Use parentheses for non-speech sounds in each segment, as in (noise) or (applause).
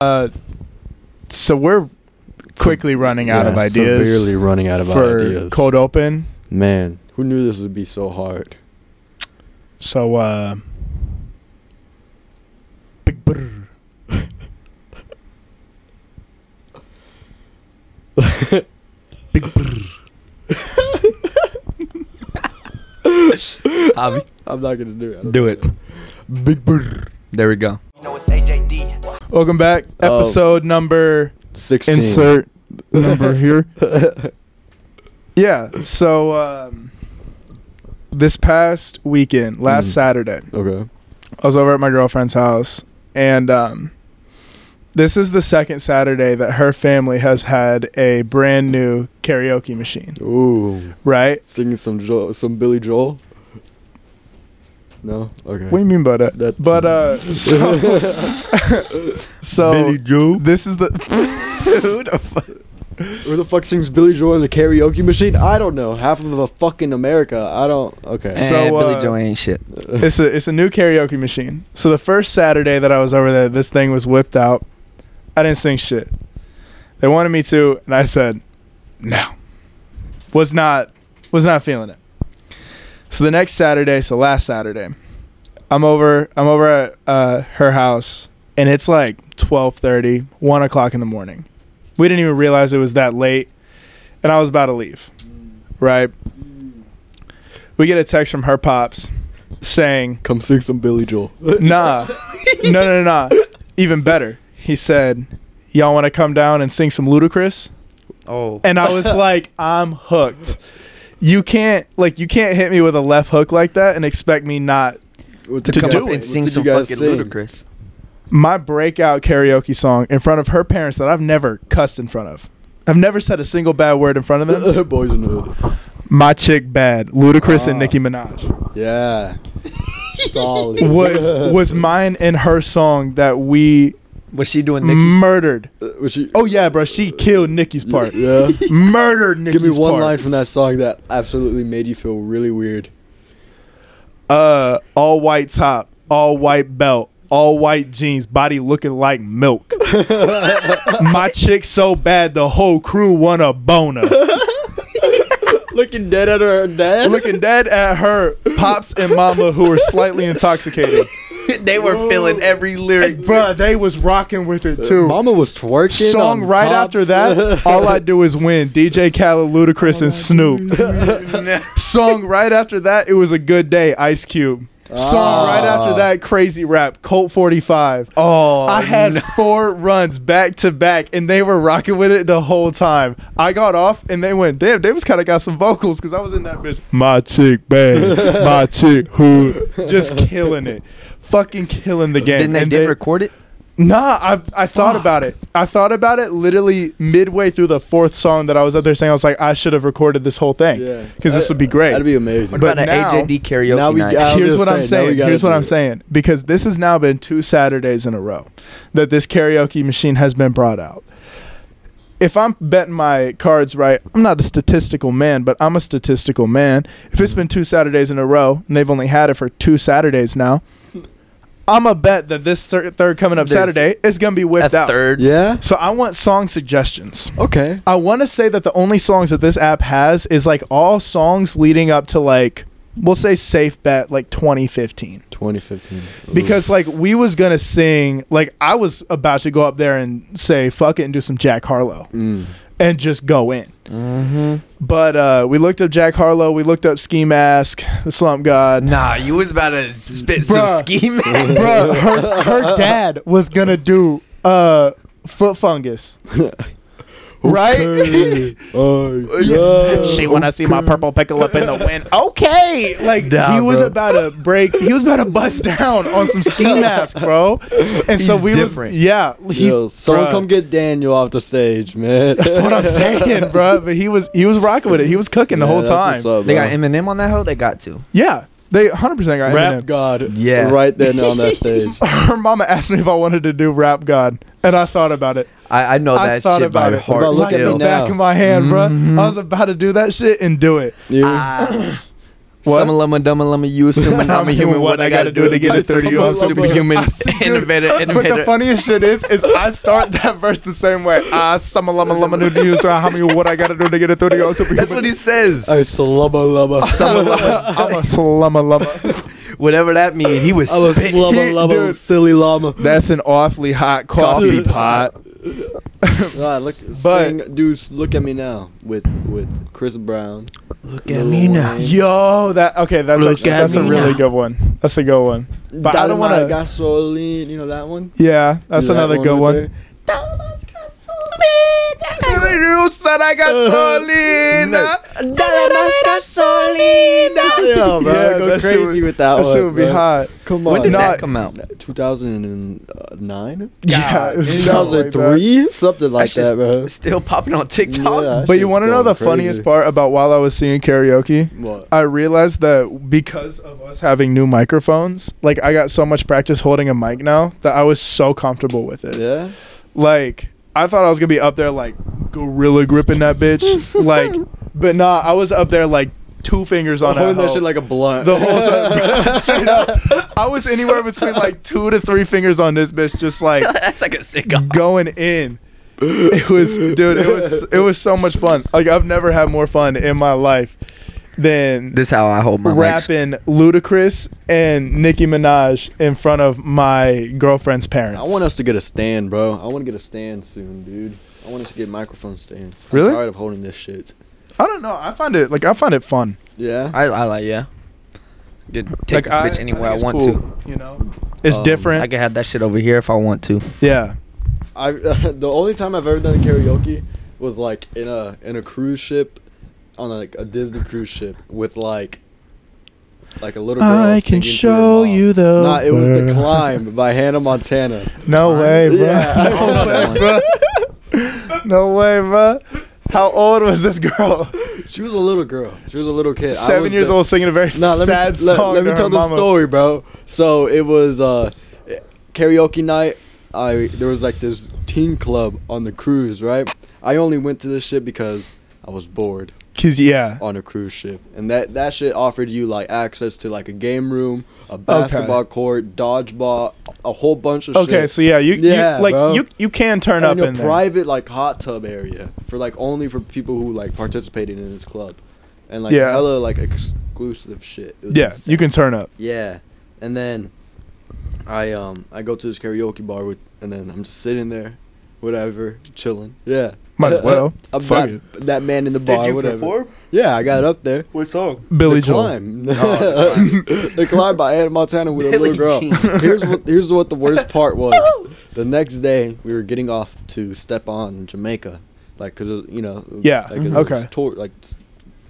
Uh, so we're quickly running out of ideas Severely running out of for ideas. cold open. Man, who knew this would be so hard? So uh, big brr. (laughs) big brr. Javi, (laughs) I'm not gonna do it. do it. Big brr. There we go. know it's AJD. Welcome back. Oh. Episode number Sixteen. insert number (laughs) here. Yeah. So um, this past weekend, last Mm. Saturday, Okay. I was over at my girlfriend's house, and um, this is the second Saturday that her family has had a brand new karaoke machine. Ooh, Right? singing some Joel, some Billy Joel. No. Okay. What do you mean by that? That- but uh, so, (laughs) so Joe. this is the (laughs) who the fuck? Who the fuck sings Billy Joel in the karaoke machine? I don't know. Half of a fucking America. I don't. Okay. So, So Billy uh, Joe ain't shit. (laughs) it's a it's a new karaoke machine. So the first Saturday that I was over there, this thing was whipped out. I didn't sing shit. They wanted me to, and I said no. Was not was not feeling it. So the next Saturday, so last Saturday, I'm over I'm over at uh, her house, and it's like 12:30, 1 o'clock in the morning. We didn't even realize it was that late, and I was about to leave. Right. We get a text from her pops saying, Come sing some Billy Joel. (laughs) Nah. no, no, no, no. Even better. He said, Y'all want to come down and sing some Ludacris? Oh. And I was like, I'm hooked. (laughs) You can't like you can't hit me with a left hook like that and expect me not. What To did you do guys- it. and sing did some fucking sing? Ludacris. My breakout karaoke song in front of her parents that I've never cussed in front of. I've never said a single bad word in front of them. (laughs) Boys in the Hood. My chick bad, Ludacris and Ah. Nicki Minaj Yeah. (laughs) Solid. was was mine and her song that we Was she doing Nicki? murdered. Uh, was she? Oh yeah, bro, she killed Nicki's part. (laughs) Yeah. Murdered Nicki's Give me one part. line from that song that absolutely made you feel really weird. uh all white top, all white belt, all white jeans, body looking like milk. (laughs) My chick so bad the whole crew want a boner. (laughs) Looking dead at her dad. Looking dead at her pops and mama who are slightly intoxicated. (laughs) they were feeling every lyric. Bruh, they was rocking with it too. Mama was twerking. Song on right Pops. after that, all I do is win. DJ Khaled, Ludacris, and Snoop. (laughs) Song right after that, it was a good day. Ice Cube. Song right after Ah. that, Crazy Rap, Colt 45. oh, I had four runs back to back, and they were rocking with it the whole time. I got off, and they went, "Damn, Davis kind of got some vocals because I was in that bitch." My chick, bad. My (laughs) chick, who just killing it, fucking killing the game. Didn't they And did record it? Nah, I I thought about it. I thought about it literally midway through the fourth song that I was up there saying I was like, I should have recorded this whole thing Yeah. because this would be great. That'd be amazing. What But about now- an AJD karaoke now we night? got- Here's gonna what I'm say, now we saying. Here's what I'm it. saying because this has now been two Saturdays in a row that this karaoke machine has been brought out. If I'm betting my cards right, I'm not a statistical man, but I'm a statistical man. If it's been two Saturdays in a row and they've only had it for two Saturdays now, I'm a bet that this thir- third coming up There's Saturday is gonna be whipped a out. third. yeah. So I want song suggestions. Okay. I want to say that the only songs that this app has is like all songs leading up to like we'll say safe bet like 2015 2015. because like we was gonna sing like I was about to go up there and say fuck it and do some Jack Harlow Mm. And just go in. Mm-hmm. But uh, we looked up Jack Harlow, we looked up Ski Mask, the Slump God. Nah, you was about to spit Bruh. some ski Mask. Bruh, her her dad was gonna do uh foot fungus. (laughs) Right? (laughs) Oh, Yeah. yeah. She wanna see my purple pickle up in the wind. Okay, like Nah, he was bro. about to break. He was about to bust (laughs) down on some ski (laughs) mask, bro. And so He's we different. was yeah. He's Yo, someone bruh, come get Daniel off the stage, man. That's what I'm saying, bro. But he was he was rocking with it. He was cooking the whole time. what's up, they got bro. Eminem on that hoe. They got to. Yeah, they 100 percent got Rap Eminem. God. Yeah. Right then on that stage. Her mama asked me if I wanted to do Rap God, and I thought about it. I, I know I that thought shit about by it. heart About look like at me the now. back of my hand, bro. Mhm. I was about to do that shit and do it. You, Ah, (coughs) What? Summa lumma dumma lumma, you assuming I'm a (laughs) human. What I gotta do to get a 30 year old superhuman (laughs) I see, dude, innovator, But the funniest shit is, is I (laughs) start that verse the same way. Ah, summa lama lama do do so how many what I gotta do to get a thirty year old superhuman? That's what he says. I slubba lubba. Summa lama. I'm a slumma lama. Whatever that means. He was I'm a spitting. slubba He- lubba dude. silly llama. That's an awfully hot coffee pot. (laughs) Ah, look, But- sing, dudes, look at me now with with Chris Brown. Look at Lil Wayne. Yo, that okay. That's Look actually, that's a really now. good one. That's a good one. But I don't want Dynamite to. gasoline, you know that one? Yeah, that's You know that another good one. there? You said I got uh-huh. Yeah, bro, Yeah, go that crazy would- with that, That one. shit would be bro. hot. Come on. When did No, that come out? 2009? Yeah, something like 2003? Something like that, bro. still popping on TikTok. Yeah, But you want to know going the funniest part about while I was singing karaoke? What? I realized that because of us having new microphones, like I got so much practice holding a mic now that I was so comfortable with it. Yeah? Like I thought I was gonna be up there like gorilla gripping that bitch, (laughs) like, but nah, I was up there like two fingers on Holding that, that hoe shit like a blunt. the whole time. (laughs) Straight up, I was anywhere between like two to three fingers on this bitch, just like (laughs) That's like a sick going in. It was, dude. It was, it was so much fun. Like I've never had more fun in my life than This how I hold my mics. rapping Ludacris and Nicki Minaj in front of my girlfriend's parents. I want us to get a stand, bro. I want to get a stand soon, dude. I want us to get microphone stands. Really? I'm tired of holding this shit. I don't know. I find it like I find it fun. Yeah? I, I like yeah. Get, take like, this bitch anywhere I, think it's want cool, You know, it's Um, different. I can have that shit over here if I want to. yeah. I (laughs) the only time I've ever done karaoke was like in a in a cruise ship on like a Disney cruise ship with like like a little girl. I can singing to her show you the. Nah, it was the climb by Hannah Montana. No way, bro. Yeah. (laughs) No way, bro. no way, bro. How old was this girl? (laughs) She was a little girl. She was a little kid. I Seven was years the- old, singing a very Nah, let sad me, let- song. Let, me tell the story, bro. So it was uh, karaoke night. I there was like this teen club on the cruise, right? I only went to this shit because I was bored Cause yeah, on a cruise ship, and that that shit offered you like access to like a game room, a basketball court, dodgeball, a whole bunch of shit. Okay, shit. so yeah, you, Yeah, you like bro. you you can turn up and a in there. private like hot tub area for like only for people who like participated in this club, and like Yeah. hella like exclusive shit. Yeah, insane. you can turn up. Yeah, and then I um I go to this karaoke bar with, and then I'm just sitting there, whatever, chilling. Yeah, Might as well. I'm Fuck that, it. that man in the bar. Did you whatever. Yeah, I got up there. What song? Billy the Joel. Climb. Oh, the climb (laughs) by Hannah Montana with a little girl. Jean. here's what here's what the worst (laughs) part was. the next day we were getting off to step on Jamaica, like cause you know. Yeah, Like, it mhm. okay. Tour, like s-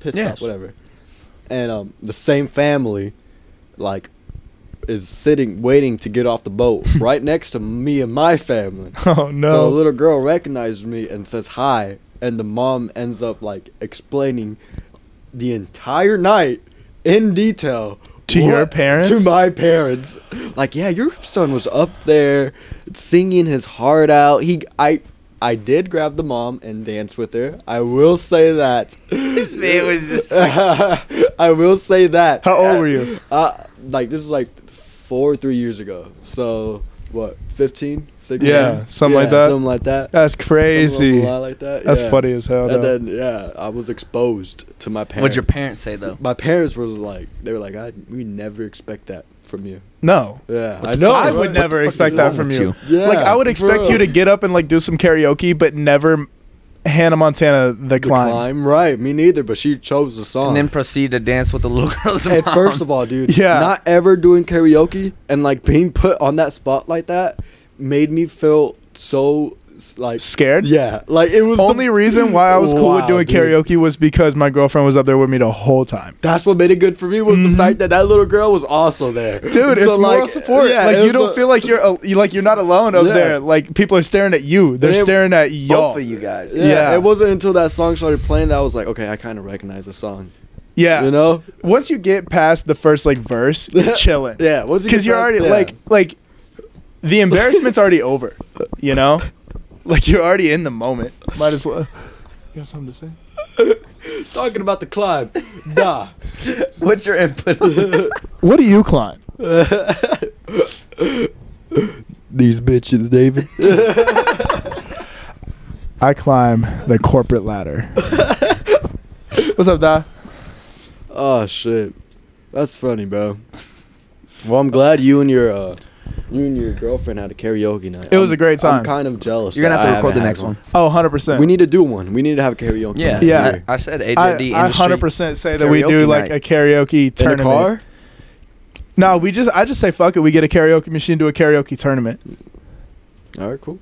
pissed Yes. off, whatever. And um, the same family, like, is sitting waiting to get off the boat (laughs) right next to me and my family. (laughs) Oh no. So the little girl recognizes me and says hi, and the mom ends up like explaining the entire night in detail To your parents? To my parents. Like, yeah, your son was up there singing his heart out. He, I, I did grab the mom and dance with her. I will say that. This man was just. (laughs) I will say that. How old were you? Uh, like this was like four, or three years ago. So what, 15, 16? Yeah, something like that. Something like that. That's crazy. along like that. That's yeah. funny as hell. And though. then yeah, I was exposed to my parents. What'd your parents say though? My parents was like, they were like, I we never expect that from you. no. Yeah, I know. fuck? I would the never expect that from you. you? Yeah, like I would expect bro. you to get up and like do some karaoke, but never Hannah Montana the, The climb. climb. right? Me neither. But she chose the song. And then proceed to dance with the little girls. and first of all, dude, (laughs) Yeah. not ever doing karaoke and like being put on that spot like that made me feel so s- like Scared? Yeah, like it was the- Only reason why I was cool with doing dude. karaoke was because my girlfriend was up there with me the whole time. That's what made it good for me was the mm-hmm. fact that that little girl was also there. Dude, So, it's moral like, support. yeah, like you don't a- feel like you're you like you're not alone up Yeah. there. Like people are staring at you. They're it- staring at y'all. Of you guys. Yeah, Yeah. it wasn't until that song started playing that I was like, okay, I kind of recognize the song. Yeah. You know? Once you get past the first like verse, you're (laughs) chilling. Yeah, you Because you're past- already yeah. like like the (laughs) embarrassment's already over. You know? Like you're already in the moment. Might as well. You got something to say? (laughs) Talking about the climb. Nah. (laughs) What's your input? (laughs) What do you climb? These bitches, David. I climb the corporate ladder. What's up, Da? oh shit. That's funny, bro. Well, I'm glad you and your uh you and your girlfriend had a karaoke night. It was I'm- a great time. I'm kind of jealous. You're gonna have to I record the next had one. Oh, 100%. We need to do one. We need to have a karaoke. Yeah, night Yeah. I, I said I, HID I 100% say that we do karaoke like night. a karaoke in a tournament. car. No, we just I just say fuck it. We get a karaoke machine, do a karaoke tournament. All right, cool.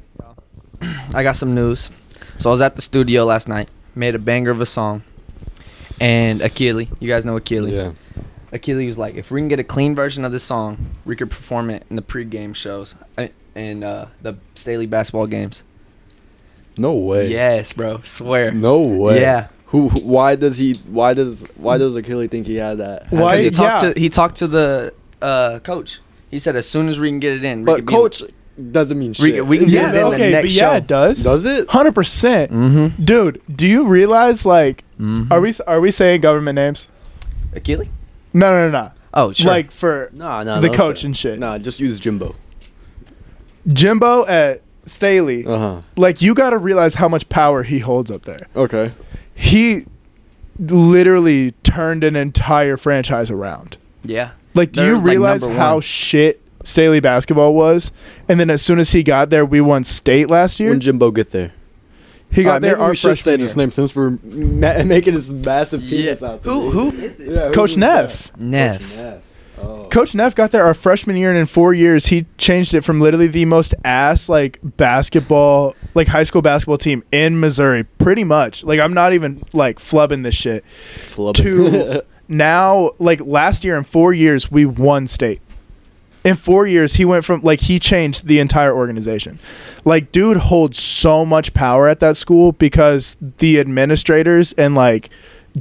I got some news. So I was at the studio last night, made a banger of a song, and Akili, you guys know Akili. Yeah. Akili was like, if we can get a clean version of this song, we could perform it in the pregame shows uh, and uh, the Staley basketball games. No way. Yes, bro, swear. No way. Yeah. Who? who- Why does he? Why does? Why does Akili think he had that? Why- Because he talked yeah. to he talked to the uh, coach. He said as soon as we can get it in, we But could in- coach doesn't mean We shit. can- we can Yeah, get it in the okay, next but yeah, show. it does. Does it? 100%. Mm-hmm. Dude, do you realize like mm-hmm. are we are we saying government names? Akili? No, no, no, no. Oh, sure. Like for Nah, nah. the don't coach say- and shit. Nah, just use Jimbo. Jimbo at Staley. Uh huh. like you got to realize how much power he holds up there. Okay. He literally turned an entire franchise around. yeah. Like, do They're, you realize number how shit Staley basketball was? And then as soon as he got there, we won state last year. When Jimbo get there? He got Alright, there maybe our we should say freshman his name since we're ma- (laughs) making this massive penis out. to Who me. who is it? Yeah, Coach is Neff. Neff. Coach Neff. Oh. Coach Neff got there our freshman year, and in four years, he changed it from literally the most ass like basketball, like high school basketball team in Missouri, pretty much. Like I'm not even like flubbing this shit. Flub to (laughs) now like last year in four years we won state in four years he went from like he changed the entire organization. Like dude holds so much power at that school because the administrators and like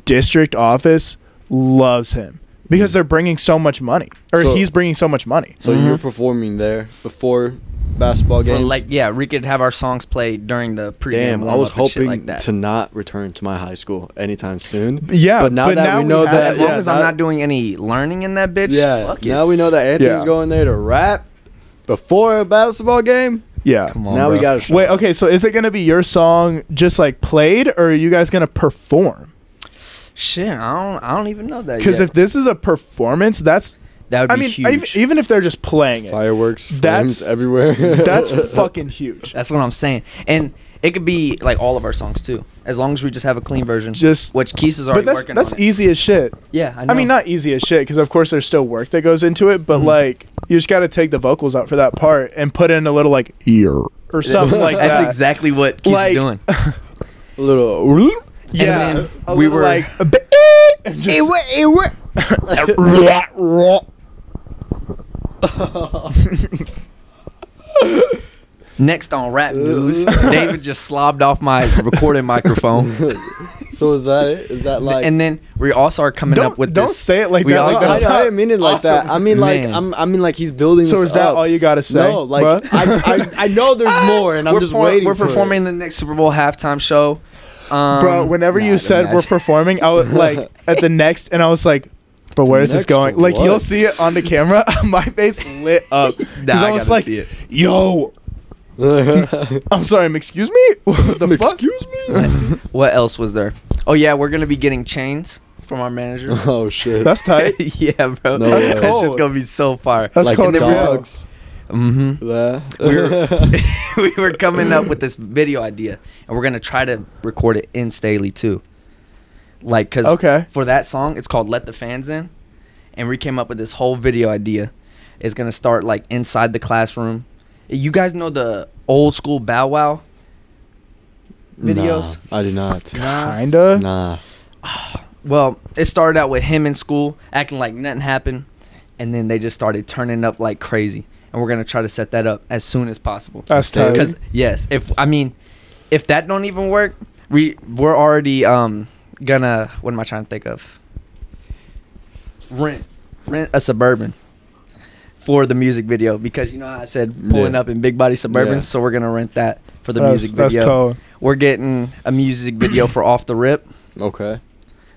district office loves him because they're bringing so much money or So- he's bringing so much money. so Mhm. you're performing there before basketball Or games? like yeah, we could have our songs played during the pregame. Damn, I was hoping like that. to not return to my high school anytime soon. yeah But now that we know have that- as long yeah, as I'm not doing any learning in that bitch, yeah. fuck it. Now we know that Anthony's Yeah. going there to rap before a basketball game. yeah Come on, now we got to wait okay so is it gonna be your song just like played or are you guys gonna perform Shit, I don't, I don't even know that. Because if this is a performance, that's that would be I mean, huge. even, even if they're just playing it, fireworks, flames That's- everywhere. (laughs) that's fucking huge. That's what I'm saying, and it could be like all of our songs too, as long as we just have a clean version. Just, which Keith is but already that's working that's on. it. easy as shit. Yeah, I, know. I mean, not easy as shit because of course there's still work that goes into it, but Mhm. like you just got to take the vocals out for that part and put in a little like ear or (laughs) something like that. That's that. exactly what Keith Like- is doing. (laughs) a little. yeah, then a we little, were- like a bit, and just, (laughs) Next on rap news, (laughs) David just slobbed off my recording microphone, so is that it? Is that like? and then we also are coming don't up with don't this. say it like we that. also- Like, No, that's I, I not didn't mean it like that. I mean like Man. I'm. I mean like he's building. So this is that up. all you got to say? No, like bruh? I, I, I know there's (laughs) more, and I'm we're just perform- waiting. We're for it. performing the next Super Bowl halftime show. Um, bro whenever nah, you said we're imagine. performing i was like at the next and i was like but where is this Next going to like what? you'll see it on the camera (laughs) my face lit up (laughs) Nah, I almost gotta like see it. yo (laughs) i'm sorry excuse me what the fuck Excuse me. What else was there? Oh yeah, we're gonna be getting chains from our manager. oh shit. that's tight yeah, bro. No That's way. just gonna be so fire. that's like called in a dogs. Mm-hmm. Yeah. We were, we were coming up with this video idea, and we're gonna try to record it in Staley too. Like, cause Okay. for that song, it's called "Let the Fans In," and we came up with this whole video idea. It's gonna start like inside the classroom. You guys know the old school Bow Wow videos? Nah, I do not. Nah. kinda Nah. (sighs) Well, it started out with him in school acting like nothing happened, and then they just started turning up like crazy. And we're gonna try to set that up as soon as possible. that's tight Because yes, if I mean, if that don't even work, we we're already um gonna what am I trying to think of? Rent rent a suburban for the music video because you know how I said pulling Yeah. up in big body suburbans, Yeah. so we're gonna rent that for the that's, music that's video. We're getting a music video for off the rip. Okay.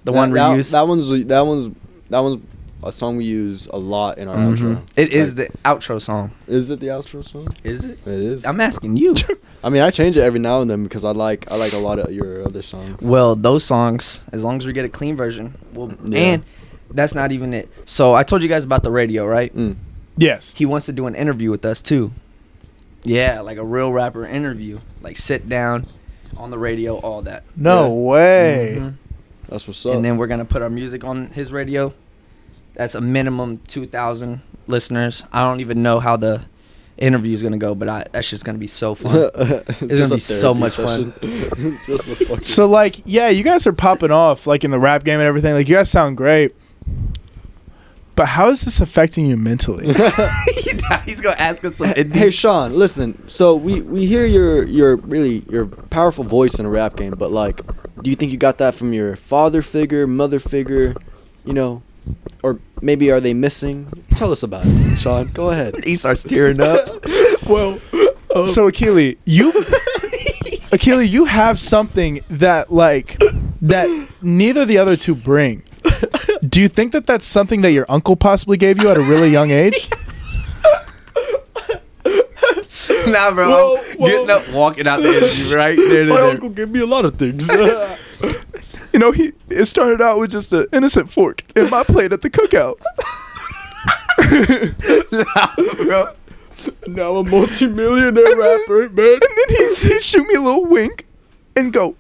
The That- one we that, use. That one's that one's that one's a song we use a lot in our Mhm. outro. It is Like, the outro song. Is it the outro song? Is it? It is. I'm asking you. (laughs) I mean, I change it every now and then because I like I like a lot of your other songs. well, those songs, as long as we get a clean version, well, Yeah. and that's not even it. So I told you guys about the radio, right? Mm. Yes. He wants to do an interview with us too. Yeah, like a real rapper interview, like sit down on the radio, all that. No Yeah. way. Mhm. That's what's up. And then we're gonna put our music on his radio. That's a minimum two thousand listeners. I don't even know how the interview is gonna go, but I, that's just gonna be so (laughs) fun. it's gonna be so therapy much fun. session. (laughs) just. So like, yeah, you guys are popping off like in the rap game and everything. Like you guys sound great. But how is this affecting you mentally? (laughs) He's gonna ask us some. Hey, hey Sean, listen. So we we hear your your really your powerful voice in a rap game, but like, do you think you got that from your father figure, mother figure, you know, or maybe are they missing? Tell us about it, Sean. Go ahead. he starts tearing up. (laughs) well, um, so Akili, you (laughs) Akili, you have something that like that neither the other two bring. Do you think that that's something that your uncle possibly gave you at a really young age? (laughs) nah, bro. Whoa, I'm whoa. Getting up, walking out the interview right there. my there. uncle gave me a lot of things. You know, he it started out with just an innocent fork in my plate at the cookout. (laughs) bro. now I'm a multi-millionaire rapper, man. And then he he shoot me a little wink and go,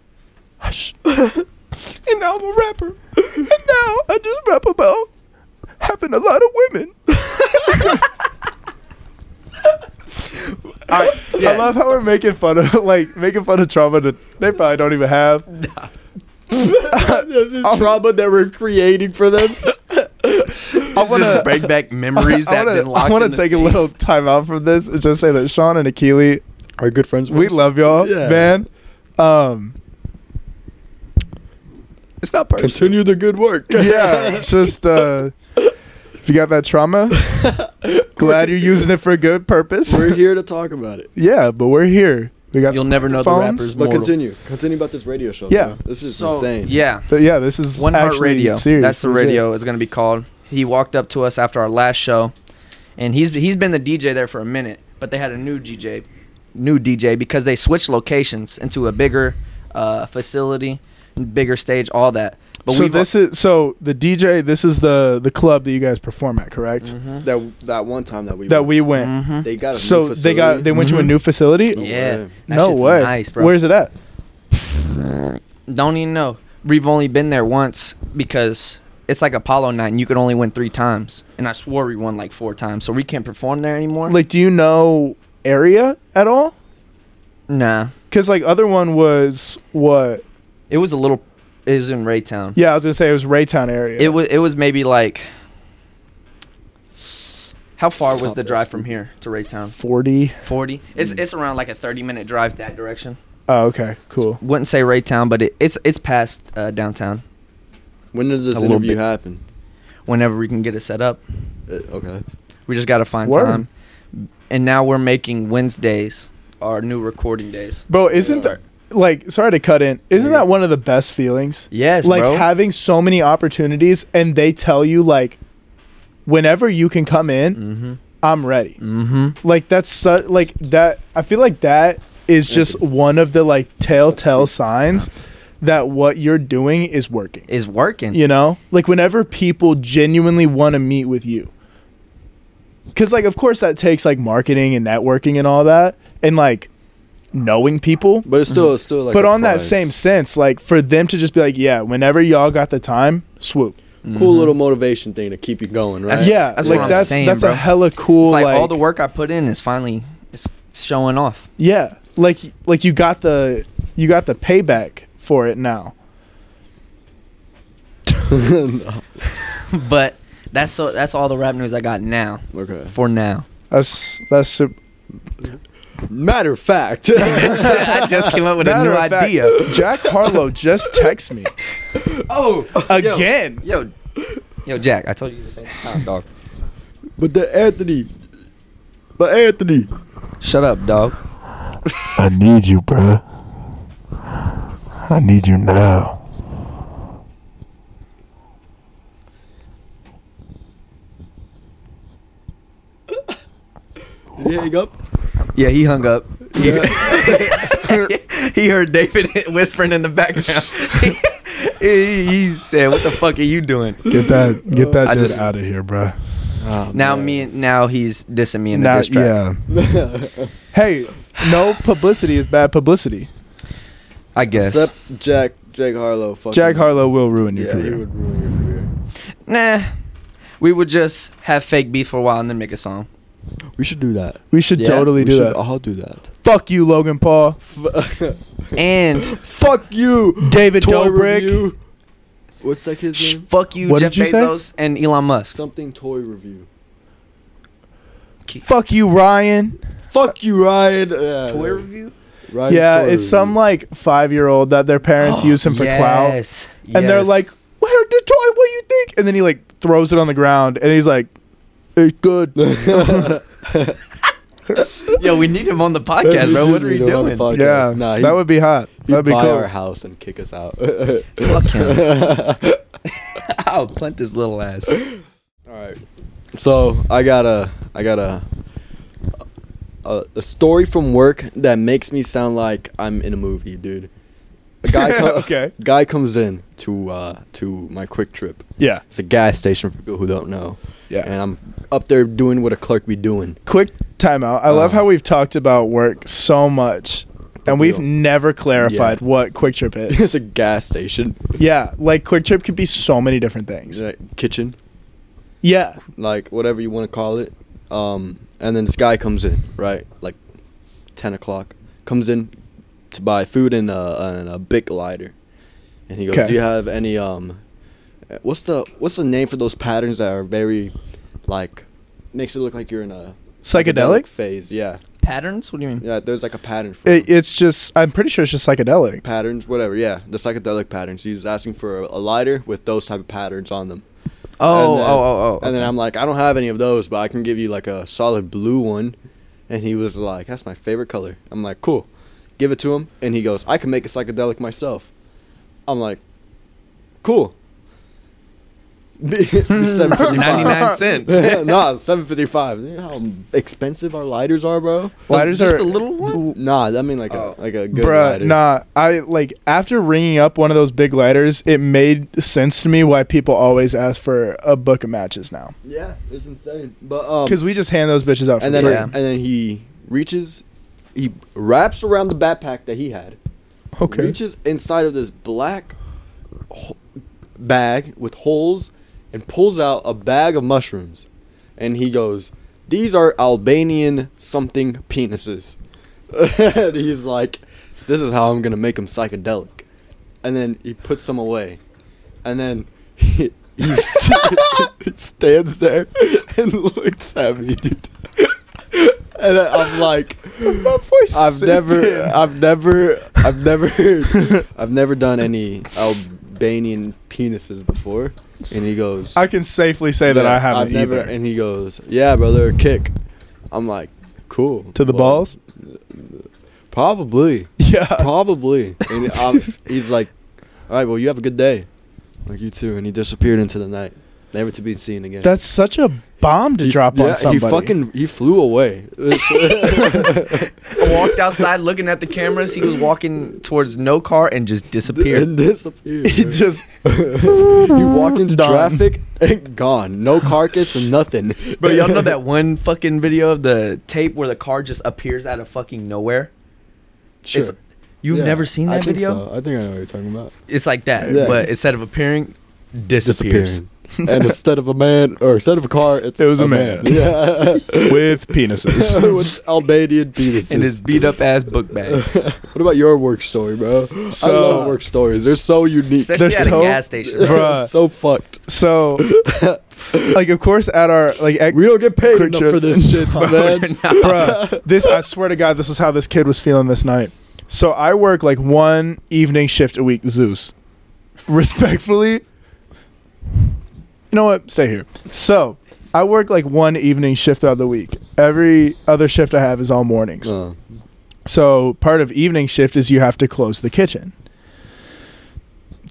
hush. (laughs) and now I'm a rapper. And now I just rap about having a lot of women. (laughs) All right, I love how we're making fun of like making fun of trauma that they probably don't even have. This is trauma that we're creating for them. I want to bring back (laughs) memories I that been locked. I want to the take a little time out from this and just say that Sean and Akili, Are good friends. we love y'all, Yeah. man. Um, It's not personal. Continue the good work. (laughs) yeah, it's just uh, if you got that trauma, (laughs) glad you're using it for a good purpose. We're here to talk about it. yeah, but we're here. We got You'll never know the phones, rappers. But mortal. continue. Continue about this radio show. Yeah. bro. This is So, insane. Yeah, But yeah, this is One Heart actually Radio. Serious. That's the Legit. radio. It's gonna be called. He walked up to us after our last show, and he's he's been the DJ there for a minute. But they had a new DJ, new DJ because they switched locations into a bigger uh, facility, bigger stage, all that. But so this is so the DJ. This is the the club that you guys perform at, correct? Mhm. That that one time that we That went, we went. Mhm. they got a So new they got they went to a Mhm. new facility. No yeah, way. that no way. Nice, bro. Where's it at? Don't even know. We've only been there once because it's like Apollo night, and you can only win three times. And I swore we won like four times, so we can't perform there anymore. Like, do you know area at all? nah, Because like other one was what? it was a little. It was in Raytown. Yeah, I was gonna say it was Raytown area. It was. It was maybe like. How far was the drive from here to Raytown? forty. Forty. It's it's around like a thirty minute drive that direction. Oh, okay, cool. Wouldn't say Raytown, but it, it's it's past uh, downtown. When does this A little interview bit. happen? Whenever we can get it set up, Uh, okay. we just gotta find Word. time. And now we're making Wednesdays our new recording days. Bro, isn't that like sorry to cut in? Isn't that one of the best feelings? Yes, like bro. having so many opportunities and they tell you like whenever you can come in, mm-hmm. I'm ready. Mm-hmm. Like that's su- like that I feel like that is just one of the like telltale signs that what you're doing is working. Is working. You know? Like whenever people genuinely want to meet with you. Cuz like of course that takes like marketing and networking and all that and like knowing people. But it's still it's still like. but a on that same sense, like for them to just be like, yeah, whenever y'all got the time, swoop. cool mm-hmm. little motivation thing to keep you going, right? That's- yeah, that's like what I'm that's saying, that's bro. a hella cool It's like, like, all the work I put in is finally it's showing off. Yeah, like like you got the you got the payback for it now. (laughs) (laughs) but that's so that's all the rap news I got now. okay. For now. That's that's sup- Matter of fact. (laughs) I just came up with a new fact, idea. Jack Harlow just texted me (laughs) Oh, again. Yo, yo, Jack, I told you the same time, dog. but the Anthony. But Anthony. Shut up, dog. I need you, bruh. I need you now. Did he hang up? Yeah, he hung up. He, (laughs) he heard David (laughs) whispering in the background. (laughs) he, he said, "What the fuck are you doing?" Get that get that I dude just- out of here, bruh. Oh, Now man. me, now he's dissing me in the Now, diss track. yeah. Hey, no publicity is bad publicity. I guess. Except Jack Jake Harlow. Fucking, Jack Harlow will ruin your yeah, he career. would ruin your career. Nah, we would just have fake beef for a while and then make a song. We should do that. We should Yeah, totally we do should that. all do that. Fuck you, Logan Paul. (laughs) And Fuck you, David Toy Dobrik. review. What's that kid's sh- name? fuck you, What Jeff did you say? Bezos and Elon Musk. Something toy review. Fuck you, Ryan. Fuck you, Ryan. Yeah, Toy review. Ryan's yeah, toy it's some review. like five year old that their parents oh, use him for clout. yes, And they're yes. like, Where the toy? What do you think? And then he like throws it on the ground and he's like, It's good. (laughs) (laughs) "Yo, we need him on the podcast, bro. What are you Need him on the doing?" podcast. yeah. Nah, he- that would be hot. He'd That'd be buy cool. our house and kick us out. (laughs) Fuck him. I'll punt this little ass. All right. So I got a I got a, a a story from work that makes me sound like I'm in a movie, dude. A guy co- Okay. Guy comes in to uh to my quick trip. Yeah. It's a gas station for people who don't know. Yeah. And I'm up there doing what a clerk be doing. Quick timeout. I love Uh. how we've talked about work so much. And we've we never clarified Yeah. what Quick Trip (laughs) is. it's a gas station. yeah, like Quick Trip could be so many different things. A kitchen, Yeah. like whatever you want to call it. Um, and then this guy comes in, right, like ten o'clock. Comes in to buy food and a, and a big lighter, and he goes, Okay. "Do you have any um, what's the what's the name for those patterns that are very, like, makes it look like you're in a Psychedelic? phase? Yeah, Patterns? What do you mean? yeah. There's like a pattern for It, it's just, I'm pretty sure it's just psychedelic. patterns, whatever. Yeah, the psychedelic patterns. He's asking for a, a lighter with those type of patterns on them. Oh, And oh, then- oh, oh, oh. And then okay. I'm like, I don't have any of those, but I can give you like a solid blue one. And he was like, that's my favorite color. I'm like, cool. Give it to him. And he goes, I can make a psychedelic myself. I'm like, cool. 755. (laughs) 99 (laughs) cents. (laughs) nah, 755. You know how expensive our lighters are, bro? Lighters Just are a little one? Nah, I mean like Oh. a like a good Bruh, lighter. nah. I like after ringing up one of those big lighters, it made sense to me why people always ask for a book of matches now. Yeah, it's insane. But um, Because we just hand those bitches out for and then free. Yeah. and then he reaches, he wraps around the backpack that he had. Okay. reaches inside of this black ho- bag with holes and pulls out a bag of mushrooms. And he goes, These are Albanian something penises. and (laughs) he's like, This is how I'm going to make them psychedelic. And then he puts some away. And then (laughs) he, (laughs) he stands there and looks at me, dude. And I'm like, I've never, I've never, I've never, I've never done any Albanian penises before. And he goes, I can safely say that I haven't I've never. either. And he goes, yeah, brother, kick. I'm like, cool. to the Well, balls? Probably, (laughs) Yeah. probably. and um, (laughs) he's like, all right, well, you have a good day. Like you too. And he disappeared into the night, never to be seen again. That's such a bomb to He- drop yeah, on somebody. He fucking, he flew away. (laughs) (laughs) I walked outside looking at the cameras. He was walking towards no car and just disappeared. and disappeared. he bro. just (laughs) you walk into Done. traffic and gone. No carcass and nothing. But y'all know that one fucking video of the tape where the car just appears out of fucking nowhere? Sure. It's- You've Yeah, never seen I that think video? so. I think I know what you're talking about. It's like that, Yeah. but instead of appearing, disappears. Disappearing. (laughs) and instead of a man or instead of a car, it's It was a man. Yeah. (laughs) with penises. (laughs) With Albanian penises. In his beat up ass book bag. what about your work story, bro? I love work stories. They're so unique. Especially They're at so- a gas station. Bruh. so fucked. So, like, of course, at our like, at, We don't get paid enough for this shit, man. We're not- bruh, this I swear to God, this was how this kid was feeling this night. So I work like one evening shift a week, Zeus. Respectfully, you know what? Stay here. So I work like one evening shift out of the week. Every other shift I have is all mornings. Uh, So part of evening shift is you have to close the kitchen.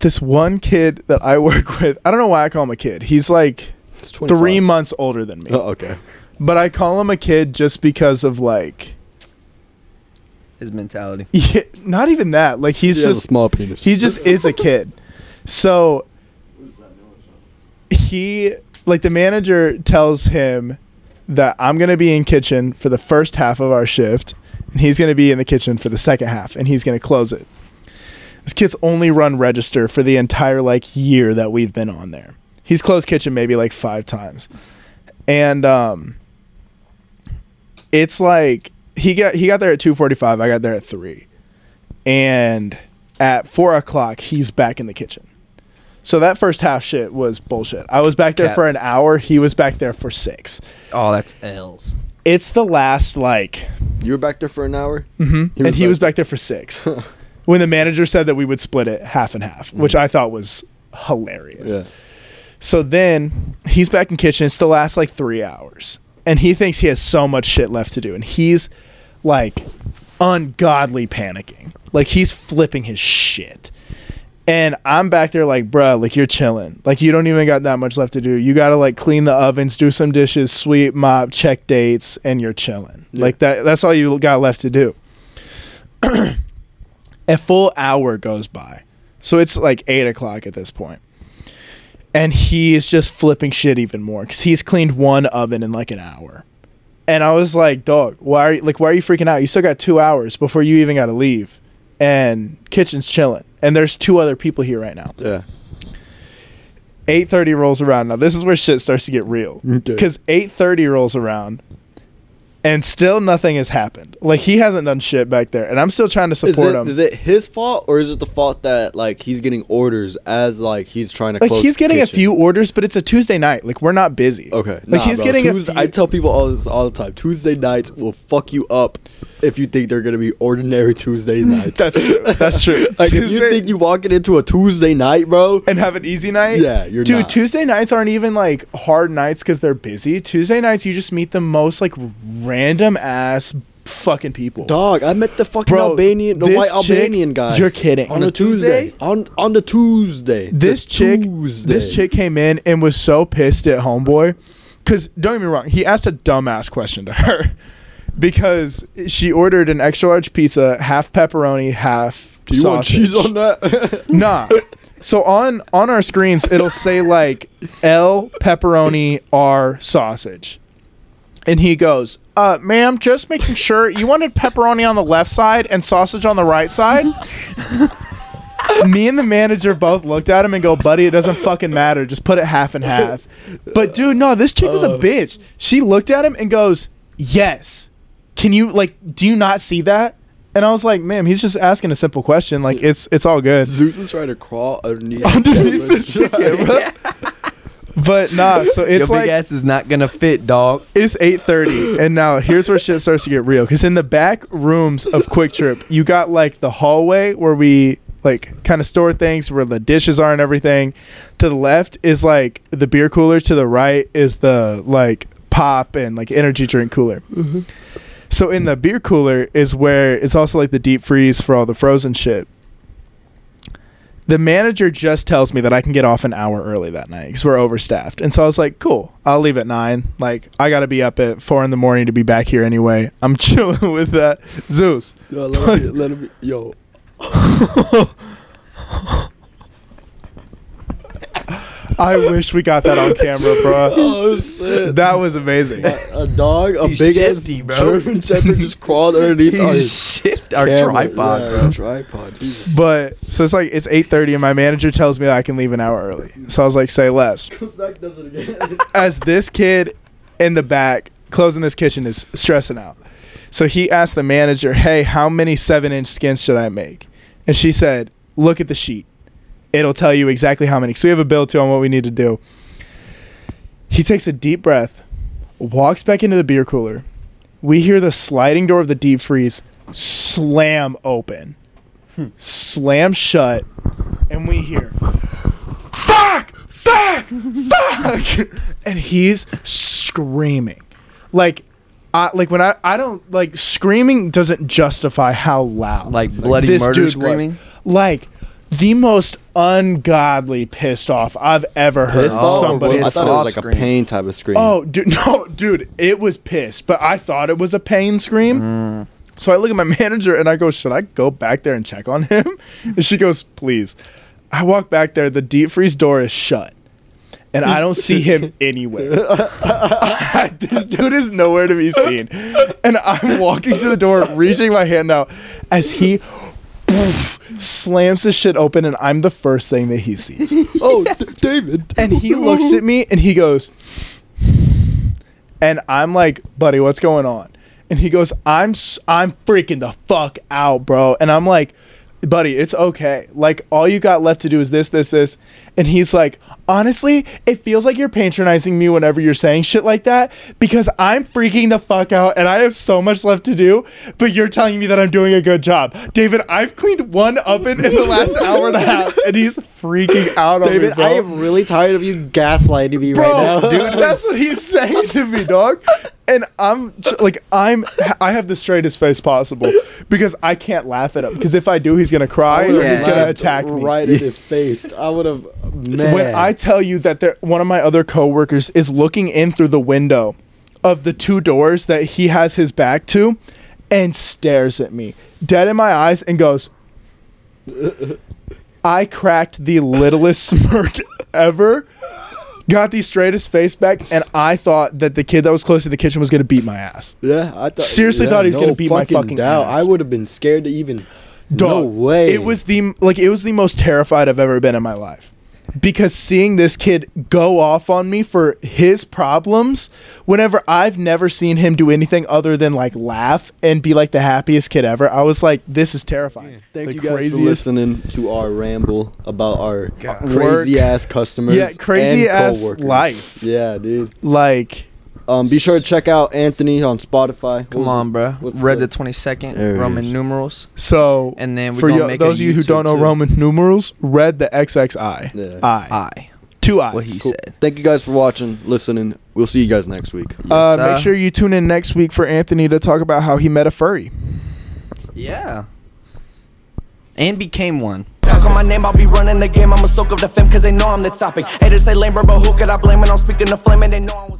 This one kid that I (laughs) work with, I don't know why I call him a kid. He's like three months older than me. Oh, okay. but I call him a kid just because of like, His mentality. (laughs) yeah, not even that. Like he's He has a just small penis. he just is a kid. So he like the manager tells him that I'm gonna be in kitchen for the first half of our shift, and he's gonna be in the kitchen for the second half, and he's gonna close it. This kid's only run register for the entire like year that we've been on there. He's closed kitchen maybe like five times, and um, it's like he got he got there at two forty five. I got there at three, and at four o'clock he's back in the kitchen. So that first half shit was bullshit. I was back there Cap. for an hour. He was back there for six. Oh, that's L's. It's the last like, you were back there for an hour. Mm-hmm. He and was he back- was back there for six. (laughs) when the manager said that we would split it half and half, which I thought was hilarious. Yeah. So then he's back in kitchen. It's the last like three hours, and he thinks he has so much shit left to do, and he's like ungodly panicking, like he's flipping his shit. And I'm back there like, bruh, like you're chilling. Like you don't even got that much left to do. You gotta like clean the ovens, do some dishes, sweep, mop, check dates, and you're chilling. Yeah. Like that. That's all you got left to do. (clears throat) A full hour goes by, so it's like eight o'clock at this point and he is just flipping shit even more because he's cleaned one oven in like an hour. And I was like, dog, why are you like why are you freaking out? You still got two hours before you even got to leave, and kitchen's chilling, and there's two other people here right now. Yeah. Eight thirty rolls around. Now this is where shit starts to get real Okay. because eight thirty rolls around, and still nothing has happened. Like he hasn't done shit back there, and I'm still trying to Is support it, him. is it his fault or is it the fault that like he's getting orders as like he's trying to like close he's getting kitchen? a few orders, but it's a Tuesday night. Like we're not busy. Okay. Like Nah, he's bro. getting a few- I tell people all this all the time. Tuesday nights will fuck you up if you think they're gonna be ordinary Tuesday (laughs) nights. That's true. (laughs) That's true. like if you think you walking into a Tuesday night, bro. and have an easy night. Yeah, you're dude. not. Tuesday nights aren't even like hard nights because they're busy. Tuesday nights you just meet the most like random ass fucking people. Dog, I met the fucking Bro, Albanian, the white chick- Albanian guy. You're kidding. on a Tuesday. On on the Tuesday. This The chick, Tuesday. this chick came in and was so pissed at homeboy, because don't get me wrong, he asked a dumbass question to her, (laughs) because she ordered an extra large pizza, half pepperoni, half Do you want cheese on that? (laughs) Nah. So on on our screens it'll say like L pepperoni R sausage. And he goes, uh, ma'am, just making sure you wanted pepperoni on the left side and sausage on the right side? Me and the manager both looked at him and go, buddy, it doesn't fucking matter. Just put it half and half. But dude, no, this chick was a bitch. She looked at him and goes, Yes. Can you like do you not see that? And I was like, ma'am, he's just asking a simple question. Like it's it's all good. Zeus is trying to crawl underneath. (laughs) Underneath the camera. But nah, so it's Your it's big like ass is not gonna fit, dog. it's eight thirty, and now here's where shit starts to get real. Because in the back rooms of Quick Trip, you got like the hallway where we like kind of store things, where the dishes are and everything. To the left is like the beer cooler. To the right is the like pop and like energy drink cooler. Mm-hmm. So in the beer cooler is where it's also like the deep freeze for all the frozen shit. The manager just tells me that I can get off an hour early that night because we're overstaffed. And so I was like, cool, I'll leave at nine. Like, I got to be up at four in the morning to be back here anyway. I'm (laughs) chilling with that. Zeus. Yo, let let be- yo. (laughs) I wish we got that on camera, bro. (laughs) Oh shit. That was amazing. a, a dog, a He's big ass shifty, bro. German (laughs) Shepherd just crawled underneath our shift our camera. tripod, Yeah, bro. Tripod. Jesus. But so it's like it's eight thirty, and my manager tells me that I can leave an hour early. So I was like, say less. Comes back, does it again. (laughs) As this kid in the back closing this kitchen is stressing out. So he asked the manager, "Hey, how many seven-inch skins should I make?" And she said, "Look at the sheet. It'll tell you exactly how many." So we have a bill too on what we need to do. He takes a deep breath, walks back into the beer cooler. We hear the sliding door of the deep freeze slam open, hmm. slam shut, and we hear, "Fuck! Fuck! Fuck!" (laughs) and he's screaming, like, I like when I I don't like screaming doesn't justify how loud Like bloody this murder screaming. was. Like the most ungodly pissed off I've ever heard Pissed off? somebody. I thought it was like a pain type of scream. Oh, dude, (laughs) no, dude, it was pissed, but I thought it was a pain scream. Mm. So I look at my (laughs) manager and I go, "Should I go back there and check on him?" (laughs) And she goes, "Please." I walk back there. The deep freeze door is shut, and I don't see him anywhere. this dude is nowhere to be seen, and I'm walking to the door, reaching my hand out as he. Poof, slams this shit open and I'm the first thing that he sees. (laughs) oh, D- David. And he (laughs) looks at me and he goes, and I'm like, buddy, what's going on? And he goes, I'm s- I'm freaking the fuck out, bro. And I'm like, buddy, it's okay. Like all you got left to do is this, this, this. And he's like, honestly, it feels like you're patronizing me whenever you're saying shit like that because I'm freaking the fuck out and I have so much left to do. But you're telling me that I'm doing a good job, David. I've cleaned one oven in the last (laughs) hour and a half, and he's freaking out on me, David, bro. I am really tired of you gaslighting me Bro, right now. dude, that's what he's saying to me, dog. And I'm like, I'm, I have the straightest face possible because I can't laugh at him. Because if I do, he's gonna cry or he's gonna attack me. right in his face. I would have. Man, When I tell you that there, one of my other coworkers is looking in through the window of the two doors that he has his back to, and stares at me dead in my eyes and goes, (laughs) I cracked the littlest (laughs) smirk ever. Got the straightest face back, and I thought that the kid that was close to the kitchen was gonna beat my ass. yeah, I thought Seriously yeah, thought he was no gonna beat my fucking doubt. ass. I would have been scared to even. no Dog, way. It was the like it was the most terrified I've ever been in my life. Because seeing this kid go off on me for his problems whenever I've never seen him do anything other than like laugh and be like the happiest kid ever, I was like, this is terrifying. Thank The you guys for listening to our ramble about our God. crazy ass customers. Yeah, crazy and ass coworkers. life. Yeah, dude. Like Um, be sure to check out Anthony on Spotify. What Come was on, it? bro. What's Read the- the twenty second There it Roman is. numerals, so and then we for gonna you, make those of you who don't know too. Roman numerals, read the XXI. Yeah. I. I Two eyes. what he Cool. said. Thank you guys for watching, listening. We'll see you guys next week. uh, Yes, make sir. sure you tune in next week for Anthony to talk about how he met a furry. Yeah. And became one. Talk on my name, I'll be running the game. I'm a soak of the fame, cause they know I'm the topic. Haters say lame, bro, but who could I blame when I'm speaking the flame and they know I was.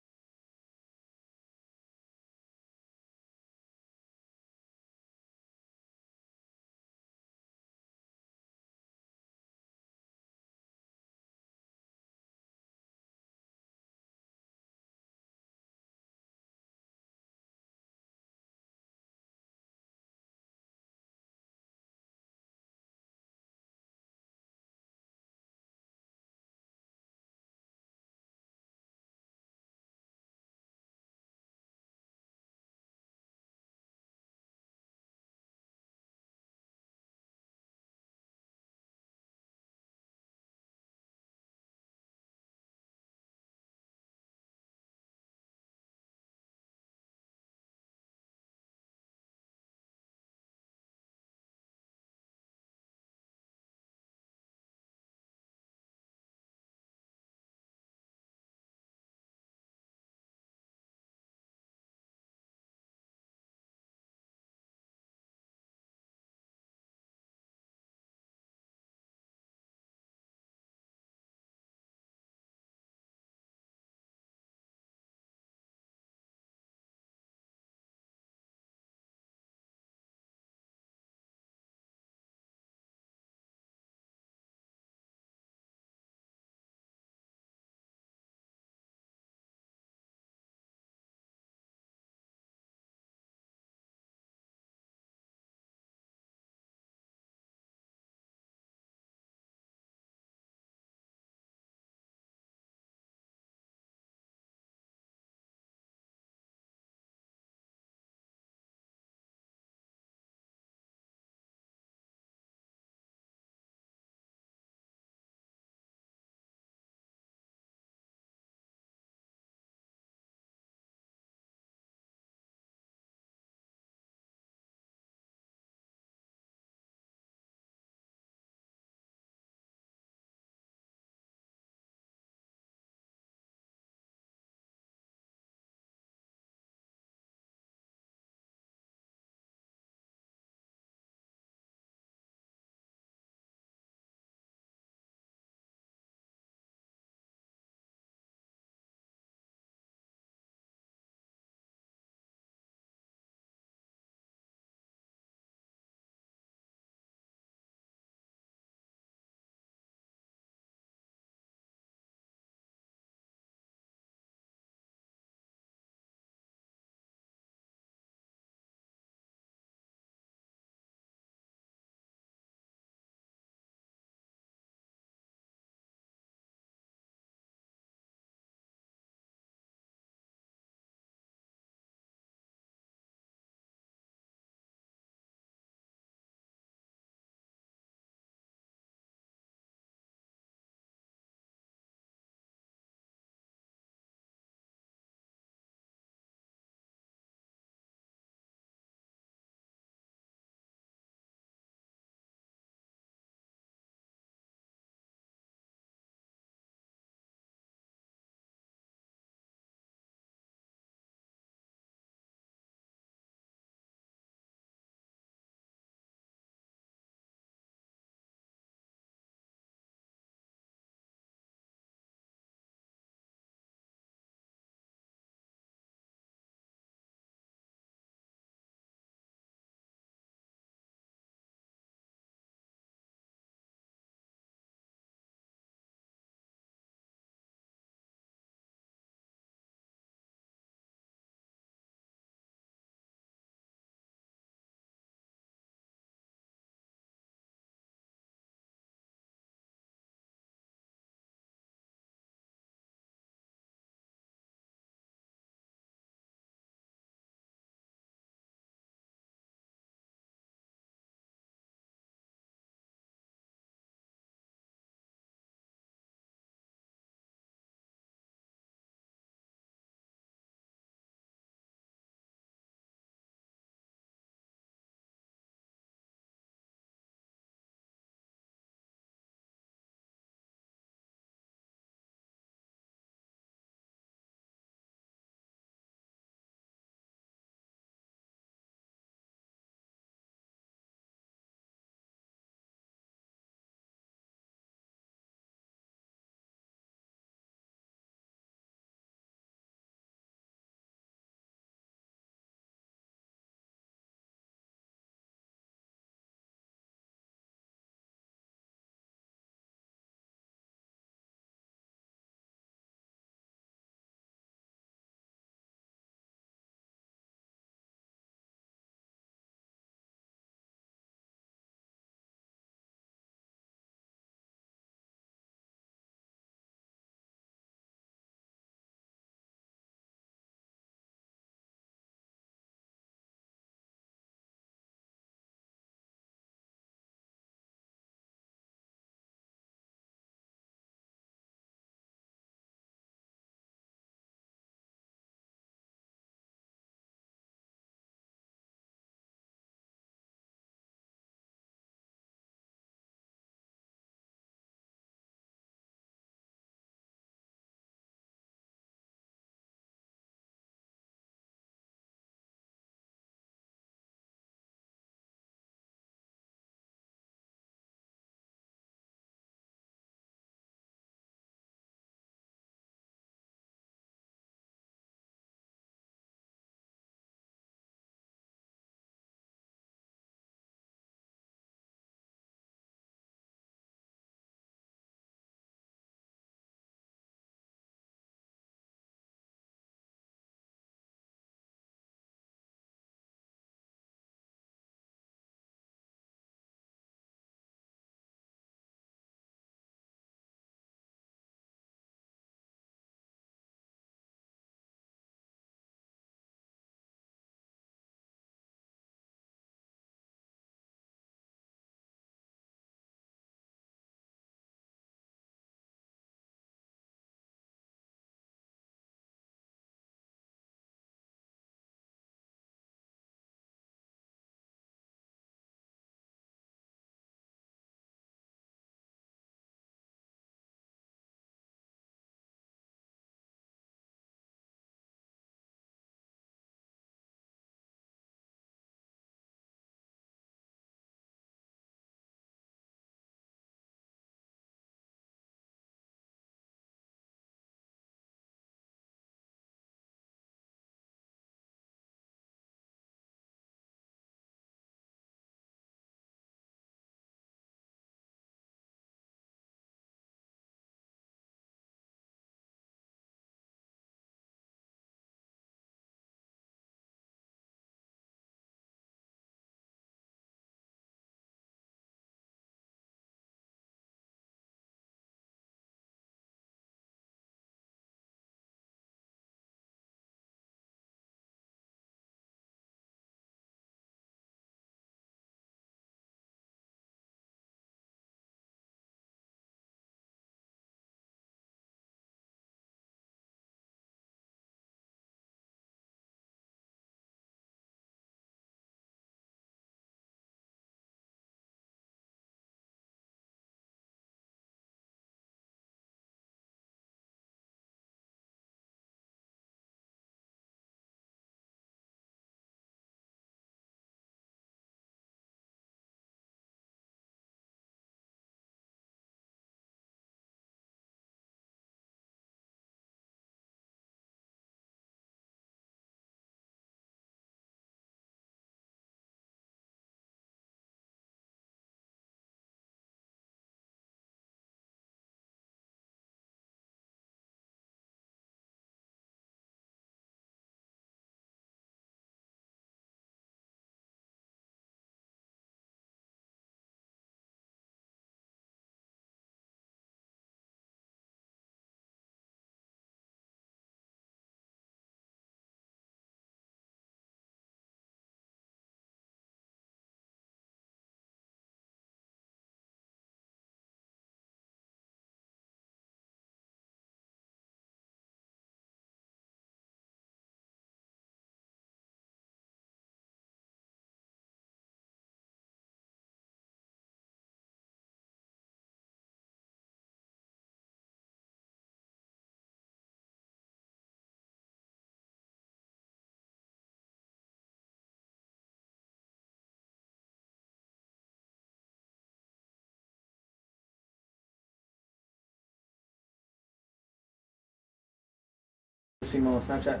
On Snapchat?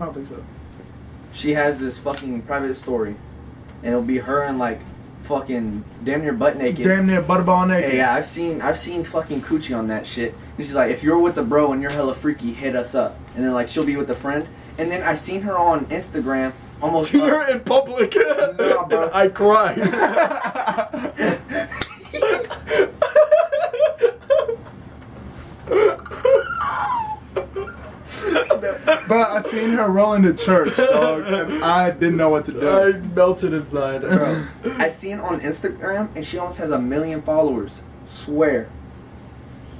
I don't think so. She has this fucking private story, and it'll be her and like fucking damn near butt naked. Damn near butterball naked. Hey, yeah, I've seen I've seen fucking coochie on that shit. And she's like, if you're with the bro and you're hella freaky, hit us up. And then like she'll be with a friend. And then I seen her on Instagram almost. Seen her in public. (laughs) Nah, bro. I cried. (laughs) (laughs) (laughs) but I seen her rolling to church, dog, and I didn't know what to do. I melted inside. Bro, I seen on Instagram and she almost has a million followers. Swear.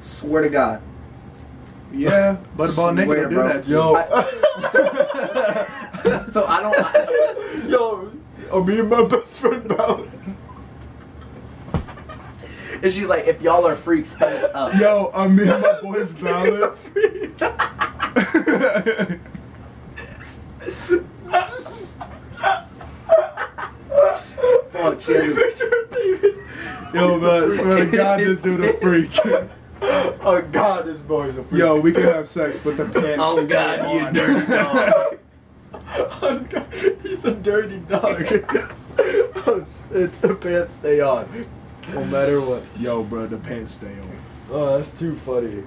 Swear to God. Yeah, but naked Swear, will do bro. that to you. Yo, (laughs) So I don't. (laughs) yo, oh, me and my best friend about. And she's like, if y'all are freaks, hit us up. Yo, uh, me and my boys dollar. (laughs) Fuck, a- Yo, man, swear to God, this dude a freak. (laughs) Oh God, this boy's a freak. Yo, we can have sex, but the pants. Oh God, you on. dirty (laughs) dog. Oh, God, he's a dirty dog. oh shit, the pants stay on, no matter what. Yo, bro, the pants stay on. Oh, that's too funny.